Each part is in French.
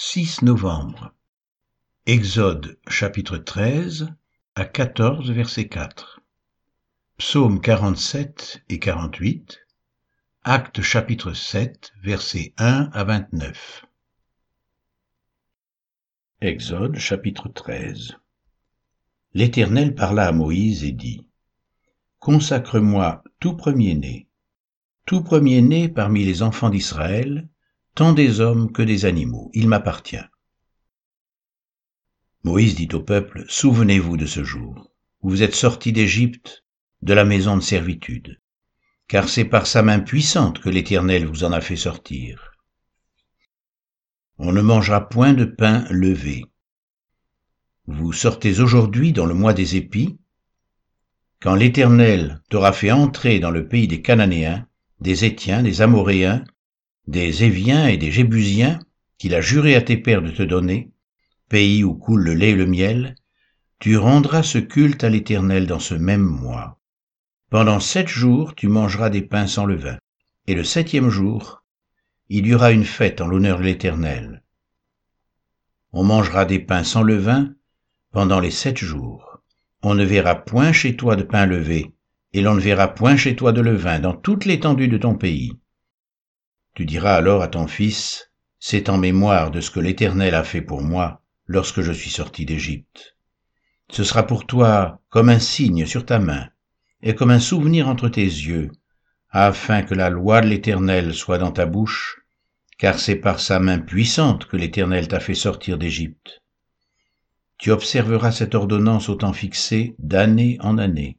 6 novembre. Exode chapitre 13 à 14 verset 4. Psaume 47 et 48. Acte chapitre 7 versets 1 à 29. Exode chapitre 13. L'Éternel parla à Moïse et dit, Consacre-moi tout premier-né, tout premier-né parmi les enfants d'Israël, tant des hommes que des animaux, il m'appartient. Moïse dit au peuple, Souvenez-vous de ce jour, où vous êtes sortis d'Égypte, de la maison de servitude, car c'est par sa main puissante que l'Éternel vous en a fait sortir. On ne mangera point de pain levé. Vous sortez aujourd'hui dans le mois des épis, quand l'Éternel t'aura fait entrer dans le pays des Cananéens, des Étiens, des Amoréens, des Éviens et des Jébusiens qu'il a juré à tes pères de te donner, pays où coule le lait et le miel, tu rendras ce culte à l'Éternel dans ce même mois. Pendant sept jours tu mangeras des pains sans levain, et le septième jour, il y aura une fête en l'honneur de l'Éternel. On mangera des pains sans levain pendant les sept jours. On ne verra point chez toi de pain levé, et l'on ne verra point chez toi de levain dans toute l'étendue de ton pays. Tu diras alors à ton fils, c'est en mémoire de ce que l'Éternel a fait pour moi lorsque je suis sorti d'Égypte. Ce sera pour toi comme un signe sur ta main et comme un souvenir entre tes yeux, afin que la loi de l'Éternel soit dans ta bouche, car c'est par sa main puissante que l'Éternel t'a fait sortir d'Égypte. Tu observeras cette ordonnance au temps fixé d'année en année.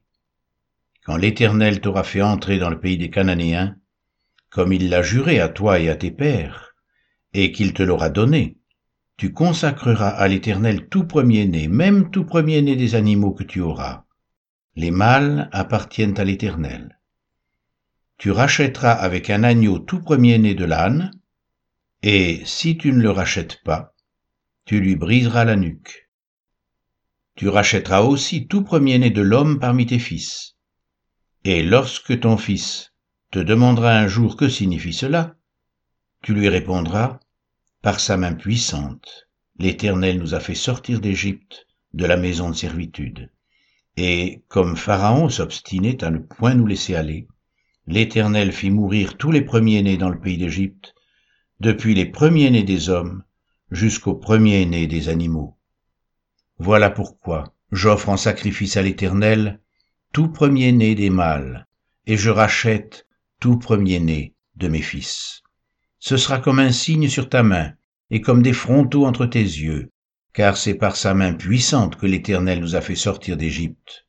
Quand l'Éternel t'aura fait entrer dans le pays des Cananéens, comme il l'a juré à toi et à tes pères, et qu'il te l'aura donné. Tu consacreras à l'Éternel tout premier-né, même tout premier-né des animaux que tu auras. Les mâles appartiennent à l'Éternel. Tu rachèteras avec un agneau tout premier-né de l'âne, et si tu ne le rachètes pas, tu lui briseras la nuque. Tu rachèteras aussi tout premier-né de l'homme parmi tes fils. Et lorsque ton fils te demandera un jour que signifie cela, tu lui répondras, Par sa main puissante, l'Éternel nous a fait sortir d'Égypte, de la maison de servitude. Et comme Pharaon s'obstinait à ne point nous laisser aller, l'Éternel fit mourir tous les premiers-nés dans le pays d'Égypte, depuis les premiers-nés des hommes jusqu'aux premiers-nés des animaux. Voilà pourquoi j'offre en sacrifice à l'Éternel tout premier-né des mâles, et je rachète tout premier-né de mes fils. Ce sera comme un signe sur ta main et comme des frontaux entre tes yeux, car c'est par sa main puissante que l'Éternel nous a fait sortir d'Égypte.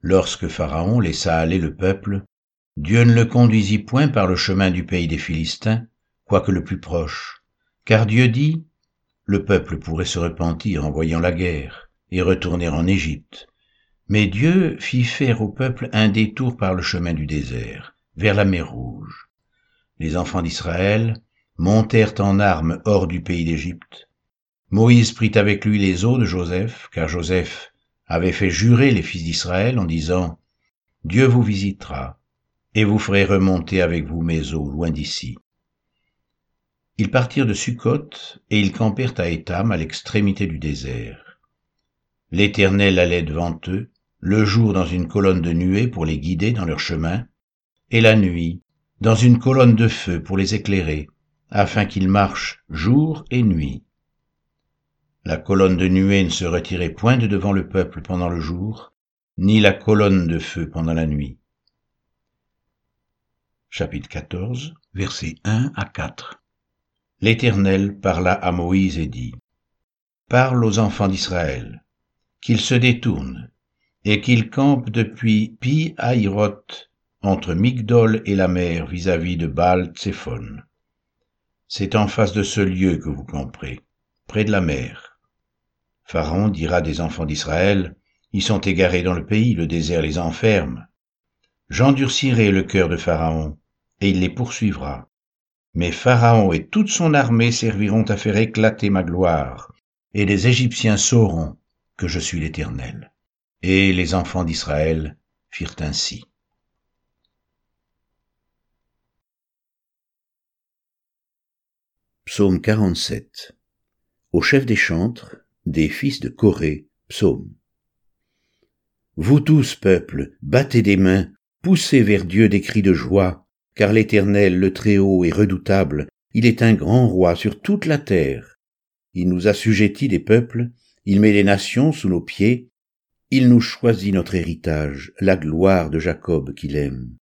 Lorsque Pharaon laissa aller le peuple, Dieu ne le conduisit point par le chemin du pays des Philistins, quoique le plus proche, car Dieu dit, le peuple pourrait se repentir en voyant la guerre et retourner en Égypte, mais Dieu fit faire au peuple un détour par le chemin du désert, vers la mer Rouge. Les enfants d'Israël montèrent en armes hors du pays d'Égypte. Moïse prit avec lui les eaux de Joseph, car Joseph avait fait jurer les fils d'Israël en disant, Dieu vous visitera, et vous ferez remonter avec vous mes eaux loin d'ici. Ils partirent de Sukkot, et ils campèrent à Étam, à l'extrémité du désert. L'Éternel allait devant eux, le jour dans une colonne de nuée pour les guider dans leur chemin, et la nuit dans une colonne de feu pour les éclairer, afin qu'ils marchent jour et nuit. La colonne de nuée ne se retirait point de devant le peuple pendant le jour, ni la colonne de feu pendant la nuit. Chapitre 14, versets 1 à 4. L'Éternel parla à Moïse et dit, Parle aux enfants d'Israël, qu'ils se détournent, et qu'il campe depuis Pi Haïroth, entre Migdol et la mer vis-à-vis de Baal Tsephon. C'est en face de ce lieu que vous camperez, près de la mer. Pharaon dira des enfants d'Israël, ils sont égarés dans le pays, le désert les enferme. J'endurcirai le cœur de Pharaon, et il les poursuivra. Mais Pharaon et toute son armée serviront à faire éclater ma gloire, et les Égyptiens sauront que je suis l'Éternel. Et les enfants d'Israël firent ainsi. Psaume 47. Au chef des chantres, des fils de Corée, psaume. Vous tous, peuple, battez des mains, poussez vers Dieu des cris de joie, car l'Éternel, le Très-Haut, est redoutable, il est un grand roi sur toute la terre. Il nous assujettit des peuples, il met les nations sous nos pieds, il nous choisit notre héritage, la gloire de Jacob qu'il aime.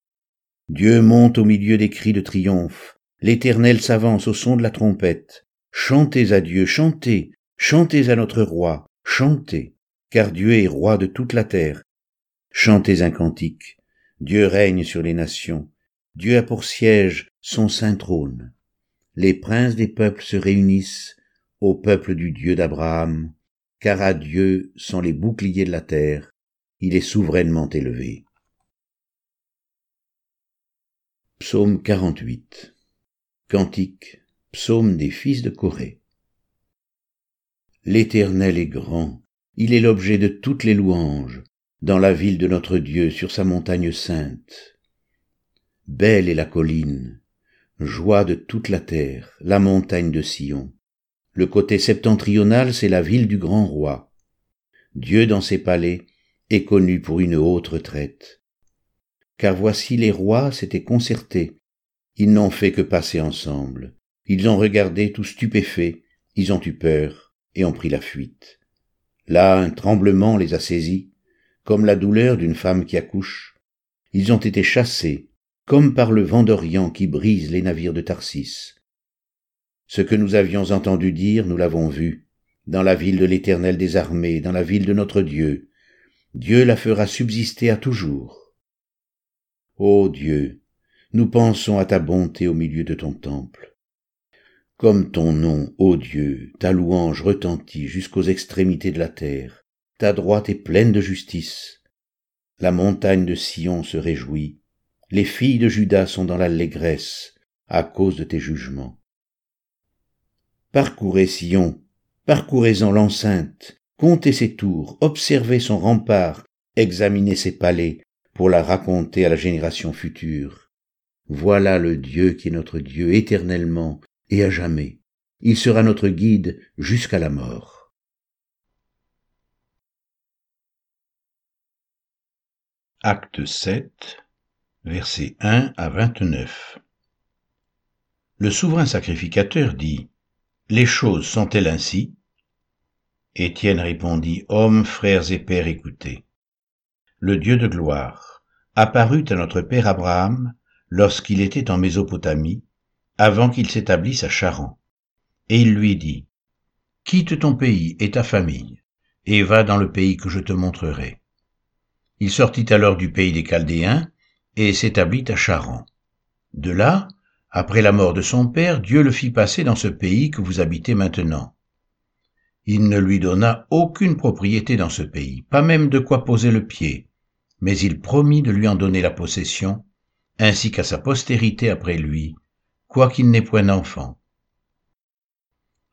Dieu monte au milieu des cris de triomphe, l'Éternel s'avance au son de la trompette. Chantez à Dieu, chantez, chantez à notre roi, chantez, car Dieu est roi de toute la terre. Chantez un cantique, Dieu règne sur les nations, Dieu a pour siège son saint trône. Les princes des peuples se réunissent au peuple du Dieu d'Abraham, car à Dieu sont les boucliers de la terre, il est souverainement élevé. Psaume 48 Cantique, psaume des fils de Corée. L'Éternel est grand, il est l'objet de toutes les louanges, dans la ville de notre Dieu sur sa montagne sainte. Belle est la colline, joie de toute la terre, la montagne de Sion. Le côté septentrional, c'est la ville du grand roi. Dieu dans ses palais est connu pour une haute retraite car voici les rois s'étaient concertés. Ils n'ont fait que passer ensemble. Ils ont regardé tout stupéfaits, ils ont eu peur et ont pris la fuite. Là, un tremblement les a saisis, comme la douleur d'une femme qui accouche. Ils ont été chassés, comme par le vent d'Orient qui brise les navires de Tarsis. Ce que nous avions entendu dire, nous l'avons vu, dans la ville de l'Éternel des armées, dans la ville de notre Dieu. Dieu la fera subsister à toujours. Ô Dieu, nous pensons à ta bonté au milieu de ton temple. Comme ton nom, ô Dieu, ta louange retentit jusqu'aux extrémités de la terre, ta droite est pleine de justice. La montagne de Sion se réjouit, les filles de Judas sont dans l'allégresse à cause de tes jugements. Parcourez Sion, parcourez-en l'enceinte, comptez ses tours, observez son rempart, examinez ses palais, pour la raconter à la génération future. Voilà le Dieu qui est notre Dieu éternellement et à jamais. Il sera notre guide jusqu'à la mort. Acte 7, versets 1 à 29. Le souverain sacrificateur dit Les choses sont-elles ainsi? Étienne répondit Hommes, frères et pères, écoutez. Le Dieu de gloire apparut à notre père Abraham lorsqu'il était en Mésopotamie, avant qu'il s'établisse à Charan. Et il lui dit, Quitte ton pays et ta famille, et va dans le pays que je te montrerai. Il sortit alors du pays des Chaldéens, et s'établit à Charan. De là, après la mort de son père, Dieu le fit passer dans ce pays que vous habitez maintenant. Il ne lui donna aucune propriété dans ce pays, pas même de quoi poser le pied, mais il promit de lui en donner la possession, ainsi qu'à sa postérité après lui, quoiqu'il n'ait point d'enfant.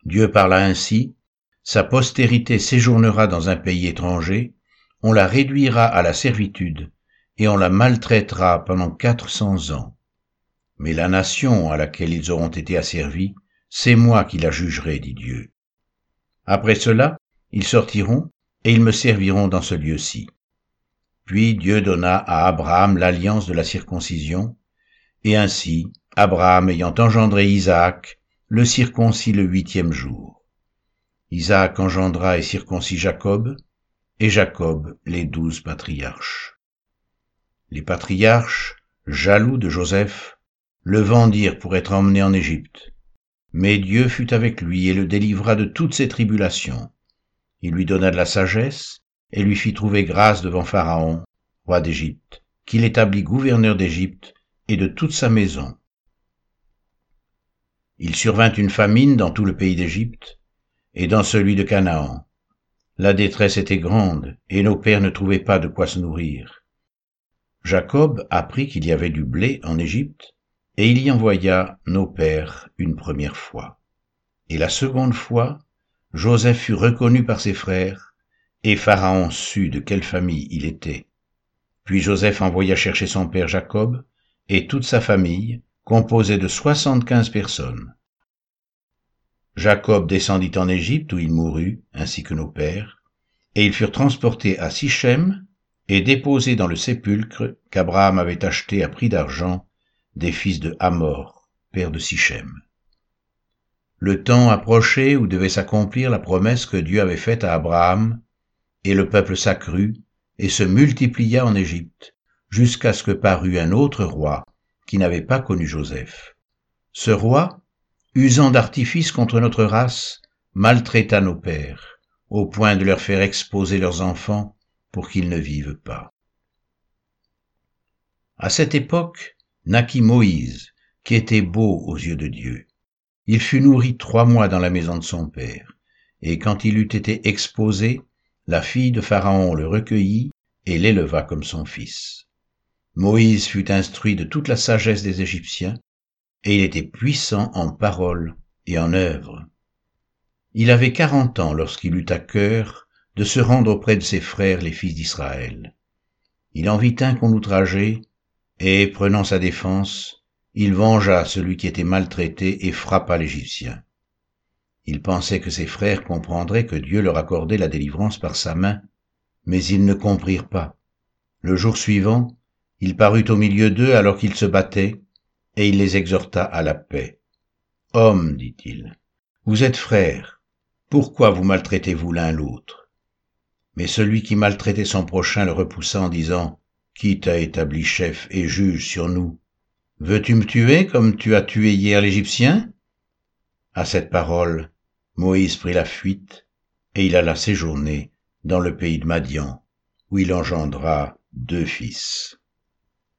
Dieu parla ainsi, sa postérité séjournera dans un pays étranger, on la réduira à la servitude, et on la maltraitera pendant quatre cents ans. Mais la nation à laquelle ils auront été asservis, c'est moi qui la jugerai, dit Dieu. Après cela, ils sortiront, et ils me serviront dans ce lieu-ci. Puis Dieu donna à Abraham l'alliance de la circoncision, et ainsi, Abraham ayant engendré Isaac, le circoncis le huitième jour. Isaac engendra et circoncis Jacob, et Jacob les douze patriarches. Les patriarches, jaloux de Joseph, le vendirent pour être emmené en Égypte. Mais Dieu fut avec lui et le délivra de toutes ses tribulations. Il lui donna de la sagesse, et lui fit trouver grâce devant Pharaon, roi d'Égypte, qu'il établit gouverneur d'Égypte et de toute sa maison. Il survint une famine dans tout le pays d'Égypte et dans celui de Canaan. La détresse était grande et nos pères ne trouvaient pas de quoi se nourrir. Jacob apprit qu'il y avait du blé en Égypte et il y envoya nos pères une première fois. Et la seconde fois, Joseph fut reconnu par ses frères et Pharaon sut de quelle famille il était. Puis Joseph envoya chercher son père Jacob et toute sa famille, composée de soixante-quinze personnes. Jacob descendit en Égypte où il mourut, ainsi que nos pères, et ils furent transportés à Sichem et déposés dans le sépulcre qu'Abraham avait acheté à prix d'argent des fils de Hamor, père de Sichem. Le temps approchait où devait s'accomplir la promesse que Dieu avait faite à Abraham, et le peuple s'accrut et se multiplia en Égypte, jusqu'à ce que parut un autre roi qui n'avait pas connu Joseph. Ce roi, usant d'artifice contre notre race, maltraita nos pères, au point de leur faire exposer leurs enfants pour qu'ils ne vivent pas. À cette époque, naquit Moïse, qui était beau aux yeux de Dieu. Il fut nourri trois mois dans la maison de son père, et quand il eut été exposé, la fille de Pharaon le recueillit et l'éleva comme son fils. Moïse fut instruit de toute la sagesse des Égyptiens, et il était puissant en parole et en œuvre. Il avait quarante ans lorsqu'il eut à cœur de se rendre auprès de ses frères les fils d'Israël. Il en vit un qu'on outrageait, et, prenant sa défense, il vengea celui qui était maltraité et frappa l'Égyptien. Il pensait que ses frères comprendraient que Dieu leur accordait la délivrance par sa main, mais ils ne comprirent pas. Le jour suivant, il parut au milieu d'eux alors qu'ils se battaient, et il les exhorta à la paix. Hommes, dit-il, vous êtes frères, pourquoi vous maltraitez-vous l'un l'autre? Mais celui qui maltraitait son prochain le repoussa en disant, Qui t'a établi chef et juge sur nous Veux-tu me tuer comme tu as tué hier l'Égyptien? À cette parole, Moïse prit la fuite, et il alla séjourner dans le pays de Madian, où il engendra deux fils.